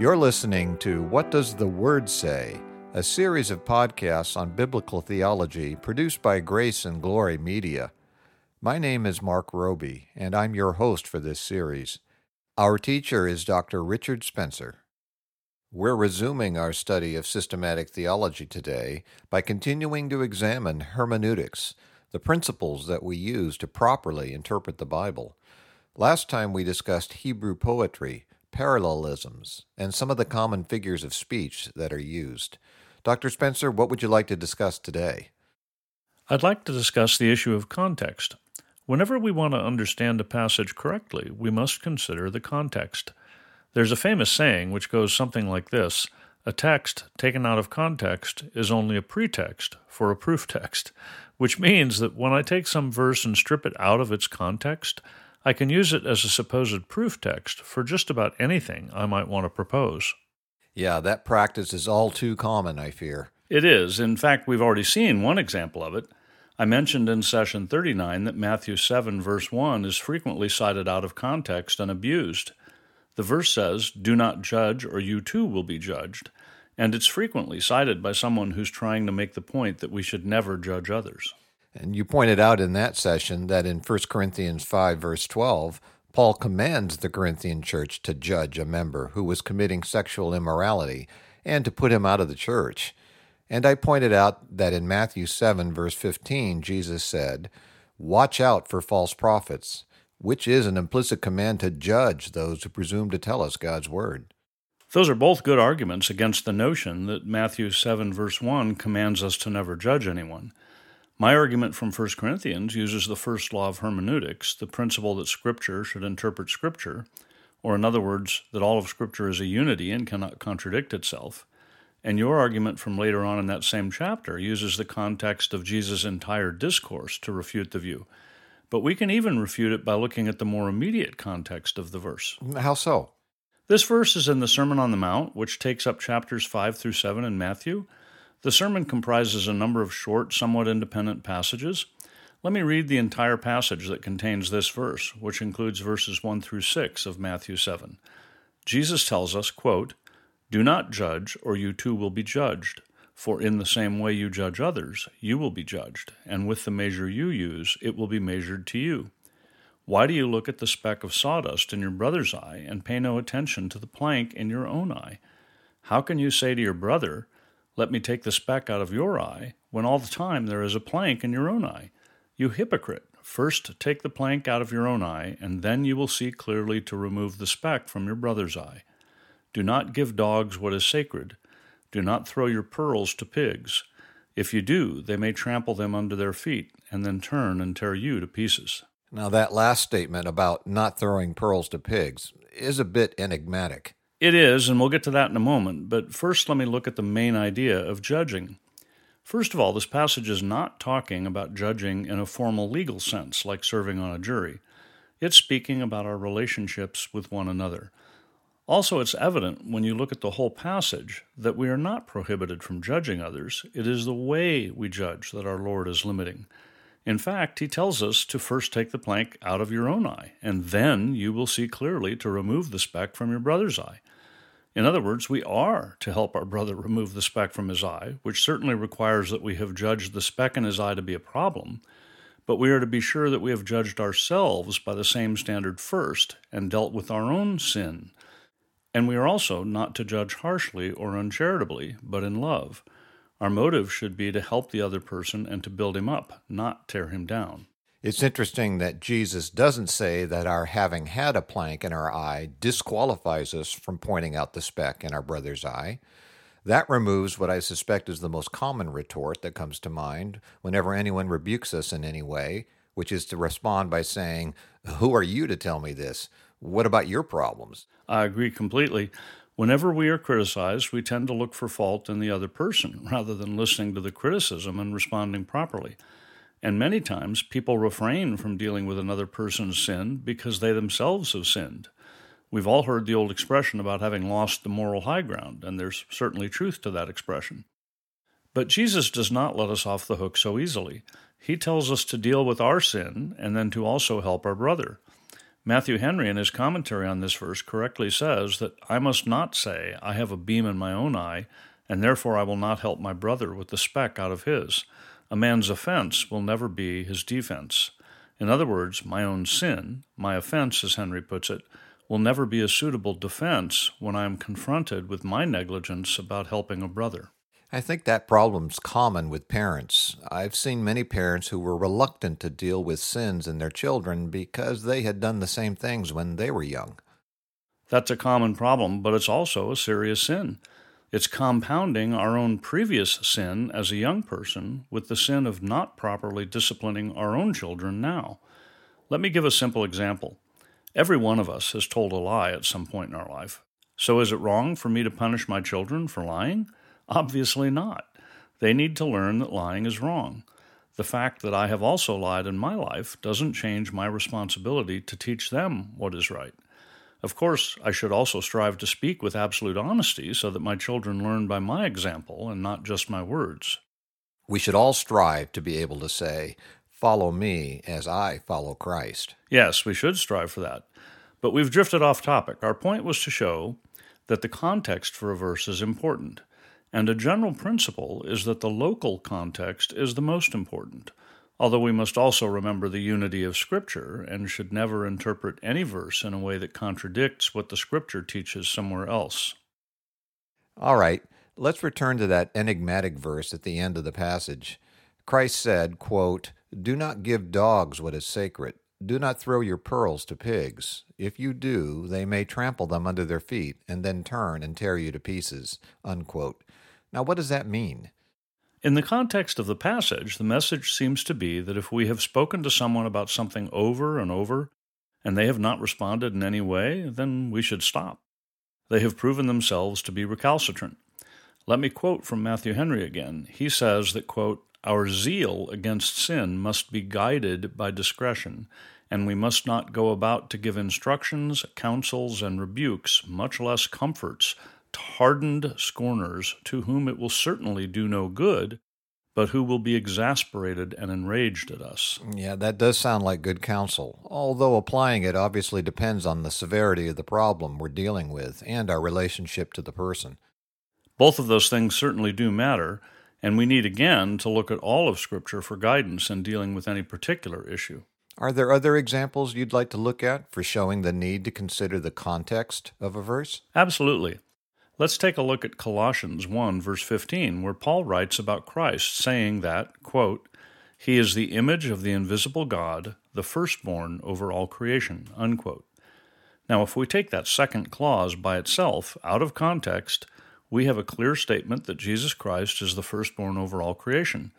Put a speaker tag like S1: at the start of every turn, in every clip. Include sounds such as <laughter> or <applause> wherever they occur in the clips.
S1: You're listening to What Does the Word Say? a series of podcasts on biblical theology produced by Grace and Glory Media. My name is Mark Roby, and I'm your host for this series. Our teacher is Dr. Richard Spencer. We're resuming our study of systematic theology today by continuing to examine hermeneutics, the principles that we use to properly interpret the Bible. Last time we discussed Hebrew poetry, parallelisms, and some of the common figures of speech that are used. Dr. Spencer, what would you like to discuss today?
S2: I'd like to discuss the issue of context. Whenever we want to understand a passage correctly, we must consider the context. There's a famous saying which goes something like this A text taken out of context is only a pretext for a proof text, <laughs> which means that when I take some verse and strip it out of its context, I can use it as a supposed proof text for just about anything I might want to propose.
S1: Yeah, that practice is all too common, I fear.
S2: It is. In fact, we've already seen one example of it. I mentioned in session 39 that Matthew 7, verse 1 is frequently cited out of context and abused. The verse says, Do not judge, or you too will be judged. And it's frequently cited by someone who's trying to make the point that we should never judge others.
S1: And you pointed out in that session that in 1 Corinthians 5, verse 12, Paul commands the Corinthian church to judge a member who was committing sexual immorality and to put him out of the church. And I pointed out that in Matthew 7, verse 15, Jesus said, Watch out for false prophets, which is an implicit command to judge those who presume to tell us God's word.
S2: Those are both good arguments against the notion that Matthew 7, verse 1 commands us to never judge anyone. My argument from 1 Corinthians uses the first law of hermeneutics, the principle that Scripture should interpret Scripture, or in other words, that all of Scripture is a unity and cannot contradict itself. And your argument from later on in that same chapter uses the context of Jesus' entire discourse to refute the view. But we can even refute it by looking at the more immediate context of the verse.
S1: How so?
S2: This verse is in the Sermon on the Mount, which takes up chapters 5 through 7 in Matthew. The sermon comprises a number of short, somewhat independent passages. Let me read the entire passage that contains this verse, which includes verses 1 through 6 of Matthew 7. Jesus tells us, quote, Do not judge, or you too will be judged. For in the same way you judge others, you will be judged, and with the measure you use, it will be measured to you. Why do you look at the speck of sawdust in your brother's eye and pay no attention to the plank in your own eye? How can you say to your brother, let me take the speck out of your eye, when all the time there is a plank in your own eye. You hypocrite! First take the plank out of your own eye, and then you will see clearly to remove the speck from your brother's eye. Do not give dogs what is sacred. Do not throw your pearls to pigs. If you do, they may trample them under their feet, and then turn and tear you to pieces.
S1: Now, that last statement about not throwing pearls to pigs is a bit enigmatic.
S2: It is, and we'll get to that in a moment, but first let me look at the main idea of judging. First of all, this passage is not talking about judging in a formal legal sense, like serving on a jury. It's speaking about our relationships with one another. Also, it's evident when you look at the whole passage that we are not prohibited from judging others. It is the way we judge that our Lord is limiting. In fact, he tells us to first take the plank out of your own eye, and then you will see clearly to remove the speck from your brother's eye. In other words, we are to help our brother remove the speck from his eye, which certainly requires that we have judged the speck in his eye to be a problem, but we are to be sure that we have judged ourselves by the same standard first and dealt with our own sin. And we are also not to judge harshly or uncharitably, but in love. Our motive should be to help the other person and to build him up, not tear him down.
S1: It's interesting that Jesus doesn't say that our having had a plank in our eye disqualifies us from pointing out the speck in our brother's eye. That removes what I suspect is the most common retort that comes to mind whenever anyone rebukes us in any way, which is to respond by saying, Who are you to tell me this? What about your problems?
S2: I agree completely. Whenever we are criticized, we tend to look for fault in the other person rather than listening to the criticism and responding properly. And many times people refrain from dealing with another person's sin because they themselves have sinned. We've all heard the old expression about having lost the moral high ground, and there's certainly truth to that expression. But Jesus does not let us off the hook so easily. He tells us to deal with our sin and then to also help our brother. Matthew Henry, in his commentary on this verse, correctly says that I must not say, I have a beam in my own eye, and therefore I will not help my brother with the speck out of his. A man's offense will never be his defense. In other words, my own sin, my offense, as Henry puts it, will never be a suitable defense when I am confronted with my negligence about helping a brother.
S1: I think that problem's common with parents. I've seen many parents who were reluctant to deal with sins in their children because they had done the same things when they were young.
S2: That's a common problem, but it's also a serious sin. It's compounding our own previous sin as a young person with the sin of not properly disciplining our own children now. Let me give a simple example. Every one of us has told a lie at some point in our life. So is it wrong for me to punish my children for lying? Obviously not. They need to learn that lying is wrong. The fact that I have also lied in my life doesn't change my responsibility to teach them what is right. Of course, I should also strive to speak with absolute honesty so that my children learn by my example and not just my words.
S1: We should all strive to be able to say, Follow me as I follow Christ.
S2: Yes, we should strive for that. But we've drifted off topic. Our point was to show that the context for a verse is important, and a general principle is that the local context is the most important although we must also remember the unity of Scripture and should never interpret any verse in a way that contradicts what the Scripture teaches somewhere else.
S1: All right, let's return to that enigmatic verse at the end of the passage. Christ said, quote, Do not give dogs what is sacred. Do not throw your pearls to pigs. If you do, they may trample them under their feet and then turn and tear you to pieces. Unquote. Now, what does that mean?
S2: In the context of the passage, the message seems to be that if we have spoken to someone about something over and over, and they have not responded in any way, then we should stop. They have proven themselves to be recalcitrant. Let me quote from Matthew Henry again. He says that, quote, Our zeal against sin must be guided by discretion, and we must not go about to give instructions, counsels, and rebukes, much less comforts, to hardened scorners to whom it will certainly do no good, but who will be exasperated and enraged at us.
S1: Yeah, that does sound like good counsel, although applying it obviously depends on the severity of the problem we're dealing with and our relationship to the person.
S2: Both of those things certainly do matter, and we need again to look at all of Scripture for guidance in dealing with any particular issue.
S1: Are there other examples you'd like to look at for showing the need to consider the context of a verse?
S2: Absolutely. Let's take a look at Colossians 1, verse 15, where Paul writes about Christ, saying that, quote, He is the image of the invisible God, the firstborn over all creation. Unquote. Now, if we take that second clause by itself, out of context, we have a clear statement that Jesus Christ is the firstborn over all creation,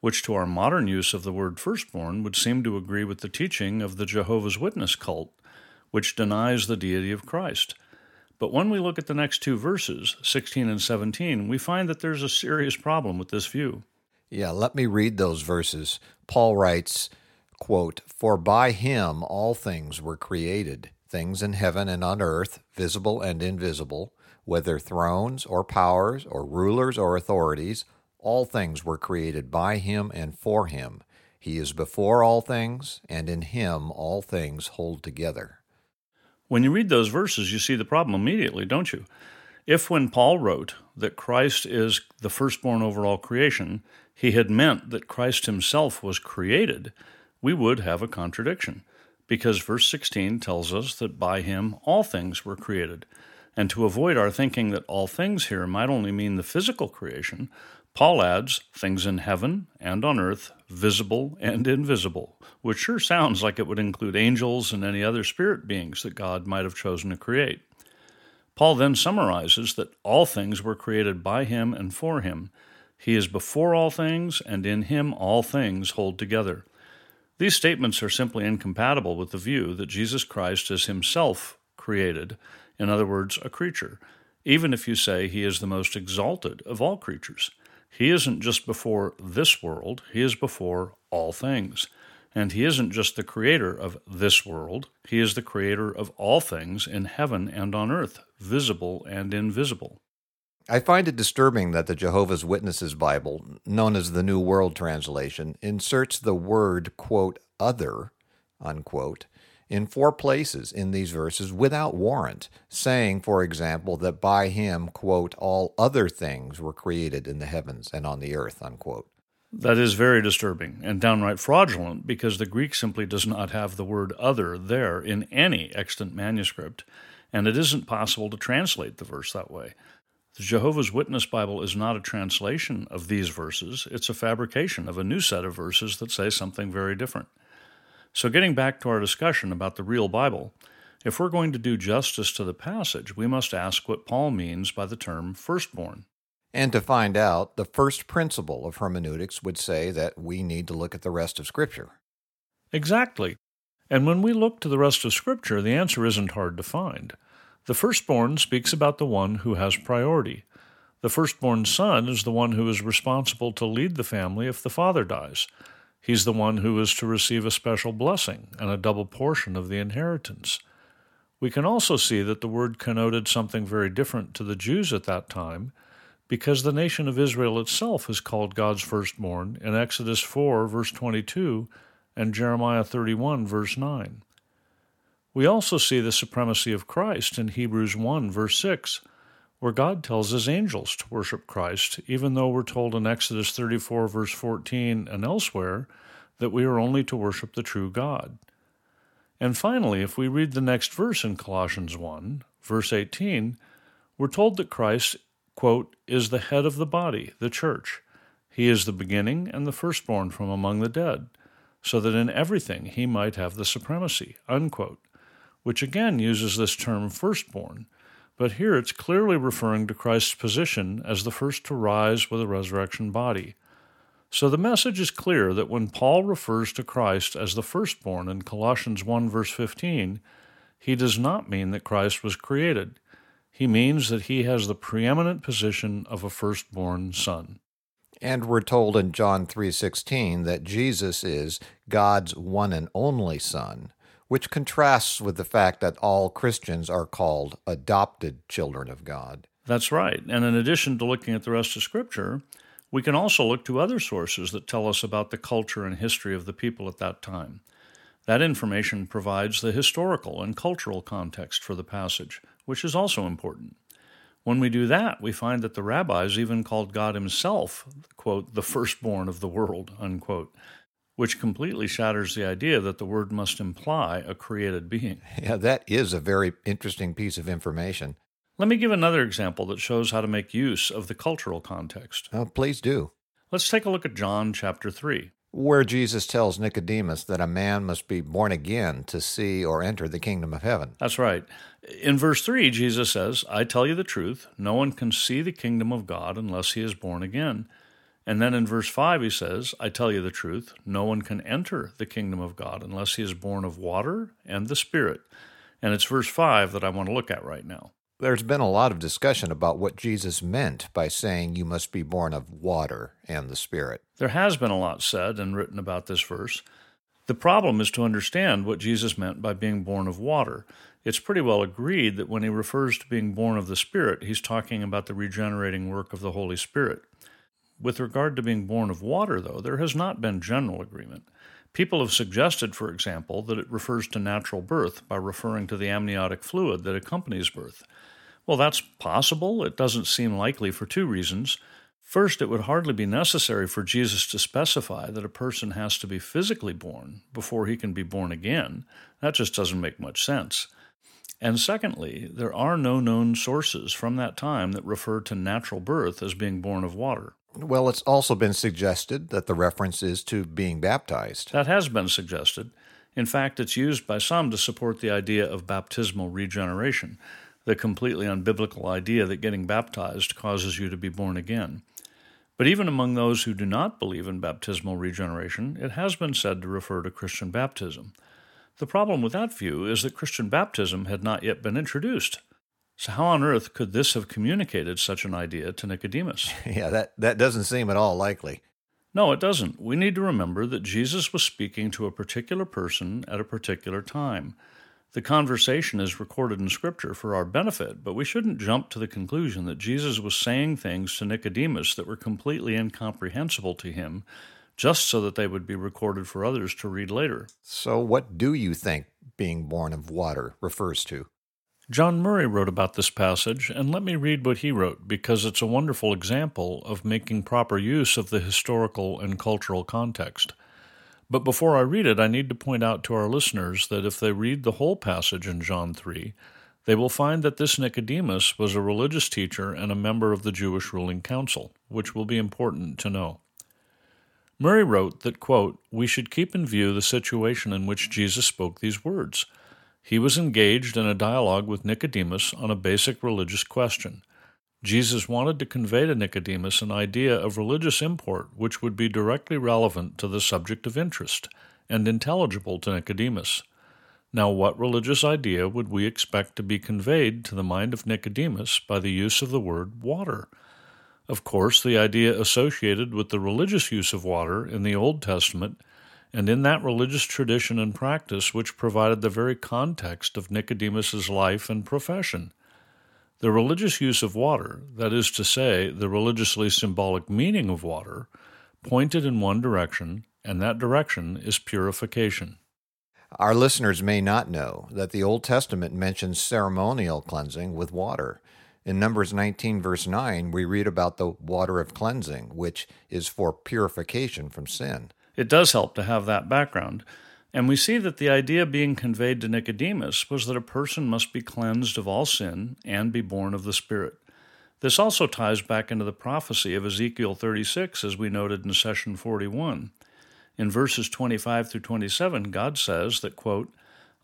S2: which to our modern use of the word firstborn would seem to agree with the teaching of the Jehovah's Witness cult, which denies the deity of Christ. But when we look at the next two verses, 16 and 17, we find that there's a serious problem with this view.
S1: Yeah, let me read those verses. Paul writes, quote, For by him all things were created, things in heaven and on earth, visible and invisible, whether thrones or powers or rulers or authorities, all things were created by him and for him. He is before all things, and in him all things hold together.
S2: When you read those verses, you see the problem immediately, don't you? If when Paul wrote that Christ is the firstborn over all creation, he had meant that Christ himself was created, we would have a contradiction, because verse 16 tells us that by him all things were created. And to avoid our thinking that all things here might only mean the physical creation, Paul adds things in heaven and on earth, visible and invisible, which sure sounds like it would include angels and any other spirit beings that God might have chosen to create. Paul then summarizes that all things were created by him and for him. He is before all things, and in him all things hold together. These statements are simply incompatible with the view that Jesus Christ is himself created, in other words, a creature, even if you say he is the most exalted of all creatures. He isn't just before this world, He is before all things. And He isn't just the creator of this world, He is the creator of all things in heaven and on earth, visible and invisible.
S1: I find it disturbing that the Jehovah's Witnesses Bible, known as the New World Translation, inserts the word, quote, other, unquote, in four places in these verses without warrant, saying, for example, that by him, quote, all other things were created in the heavens and on the earth, unquote.
S2: That is very disturbing and downright fraudulent because the Greek simply does not have the word other there in any extant manuscript, and it isn't possible to translate the verse that way. The Jehovah's Witness Bible is not a translation of these verses, it's a fabrication of a new set of verses that say something very different. So, getting back to our discussion about the real Bible, if we're going to do justice to the passage, we must ask what Paul means by the term firstborn.
S1: And to find out, the first principle of hermeneutics would say that we need to look at the rest of Scripture.
S2: Exactly. And when we look to the rest of Scripture, the answer isn't hard to find. The firstborn speaks about the one who has priority. The firstborn son is the one who is responsible to lead the family if the father dies. He's the one who is to receive a special blessing and a double portion of the inheritance. We can also see that the word connoted something very different to the Jews at that time, because the nation of Israel itself is called God's firstborn in Exodus 4, verse 22, and Jeremiah 31, verse 9. We also see the supremacy of Christ in Hebrews 1, verse 6 where God tells his angels to worship Christ, even though we're told in Exodus 34, verse 14, and elsewhere that we are only to worship the true God. And finally, if we read the next verse in Colossians 1, verse 18, we're told that Christ, quote, is the head of the body, the church. He is the beginning and the firstborn from among the dead, so that in everything he might have the supremacy, unquote, which again uses this term firstborn but here it's clearly referring to Christ's position as the first to rise with a resurrection body. So the message is clear that when Paul refers to Christ as the firstborn in Colossians 1 verse 15, he does not mean that Christ was created. He means that he has the preeminent position of a firstborn son.
S1: And we're told in John 3:16 that Jesus is God's one and only son which contrasts with the fact that all Christians are called adopted children of God.
S2: That's right. And in addition to looking at the rest of Scripture, we can also look to other sources that tell us about the culture and history of the people at that time. That information provides the historical and cultural context for the passage, which is also important. When we do that, we find that the rabbis even called God himself, quote, the firstborn of the world, unquote which completely shatters the idea that the word must imply a created being. <laughs>
S1: Yeah, that is a very interesting piece of information.
S2: Let me give another example that shows how to make use of the cultural context.
S1: Oh, please do.
S2: Let's take a look at John chapter 3.
S1: Where Jesus tells Nicodemus that a man must be born again to see or enter the kingdom of heaven.
S2: That's right. In verse 3, Jesus says, I tell you the truth, no one can see the kingdom of God unless he is born again. And then in verse 5, he says, I tell you the truth, no one can enter the kingdom of God unless he is born of water and the Spirit. And it's verse 5 that I want to look at right now.
S1: There's been a lot of discussion about what Jesus meant by saying you must be born of water and the Spirit.
S2: There has been a lot said and written about this verse. The problem is to understand what Jesus meant by being born of water. It's pretty well agreed that when he refers to being born of the Spirit, he's talking about the regenerating work of the Holy Spirit. With regard to being born of water, though, there has not been general agreement. People have suggested, for example, that it refers to natural birth by referring to the amniotic fluid that accompanies birth. Well, that's possible. It doesn't seem likely for two reasons. First, it would hardly be necessary for Jesus to specify that a person has to be physically born before he can be born again. That just doesn't make much sense. And secondly, there are no known sources from that time that refer to natural birth as being born of water.
S1: Well, it's also been suggested that the reference is to being baptized.
S2: That has been suggested. In fact, it's used by some to support the idea of baptismal regeneration, the completely unbiblical idea that getting baptized causes you to be born again. But even among those who do not believe in baptismal regeneration, it has been said to refer to Christian baptism. The problem with that view is that Christian baptism had not yet been introduced. So, how on earth could this have communicated such an idea to Nicodemus? <laughs>
S1: Yeah, that, that doesn't seem at all likely.
S2: No, it doesn't. We need to remember that Jesus was speaking to a particular person at a particular time. The conversation is recorded in Scripture for our benefit, but we shouldn't jump to the conclusion that Jesus was saying things to Nicodemus that were completely incomprehensible to him just so that they would be recorded for others to read later.
S1: So, what do you think being born of water refers to.
S2: John Murray wrote about this passage, and let me read what he wrote because it's a wonderful example of making proper use of the historical and cultural context. But before I read it, I need to point out to our listeners that if they read the whole passage in John 3, they will find that this Nicodemus was a religious teacher and a member of the Jewish ruling council, which will be important to know. Murray wrote that, quote, We should keep in view the situation in which Jesus spoke these words. He was engaged in a dialogue with Nicodemus on a basic religious question. Jesus wanted to convey to Nicodemus an idea of religious import which would be directly relevant to the subject of interest and intelligible to Nicodemus. Now, what religious idea would we expect to be conveyed to the mind of Nicodemus by the use of the word water? Of course, the idea associated with the religious use of water in the Old Testament and in that religious tradition and practice which provided the very context of Nicodemus's life and profession. The religious use of water, that is to say, the religiously symbolic meaning of water, pointed in one direction, and that direction is purification.
S1: Our listeners may not know that the Old Testament mentions ceremonial cleansing with water. In Numbers 19, verse 9, we read about the water of cleansing, which is for purification from sin.
S2: It does help to have that background. And we see that the idea being conveyed to Nicodemus was that a person must be cleansed of all sin and be born of the Spirit. This also ties back into the prophecy of Ezekiel 36, as we noted in session 41. In verses 25 through 27, God says that, quote,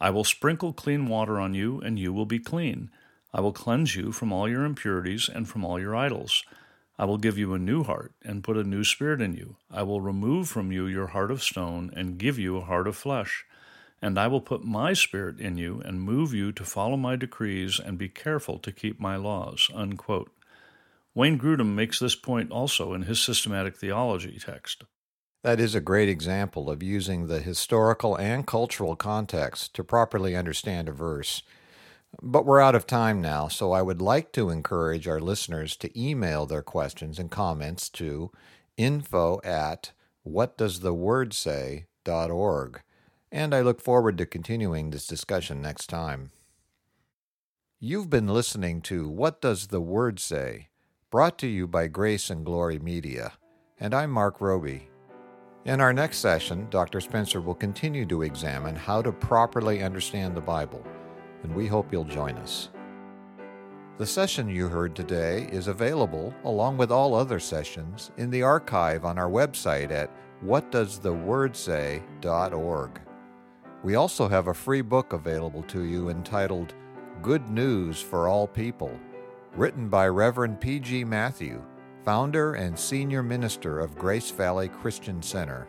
S2: I will sprinkle clean water on you, and you will be clean. I will cleanse you from all your impurities and from all your idols. I will give you a new heart and put a new spirit in you. I will remove from you your heart of stone and give you a heart of flesh. And I will put my spirit in you and move you to follow my decrees and be careful to keep my laws. Unquote. Wayne Grudem makes this point also in his systematic theology text.
S1: That is a great example of using the historical and cultural context to properly understand a verse. But we're out of time now, so I would like to encourage our listeners to email their questions and comments to info at whatdoesthewordsay.org. And I look forward to continuing this discussion next time. You've been listening to What Does the Word Say? brought to you by Grace and Glory Media. And I'm Mark Roby. In our next session, Dr. Spencer will continue to examine how to properly understand the Bible and we hope you'll join us. The session you heard today is available, along with all other sessions, in the archive on our website at whatdoesthewordsay.org. We also have a free book available to you entitled Good News for All People, written by Reverend P.G. Matthew, founder and senior minister of Grace Valley Christian Center.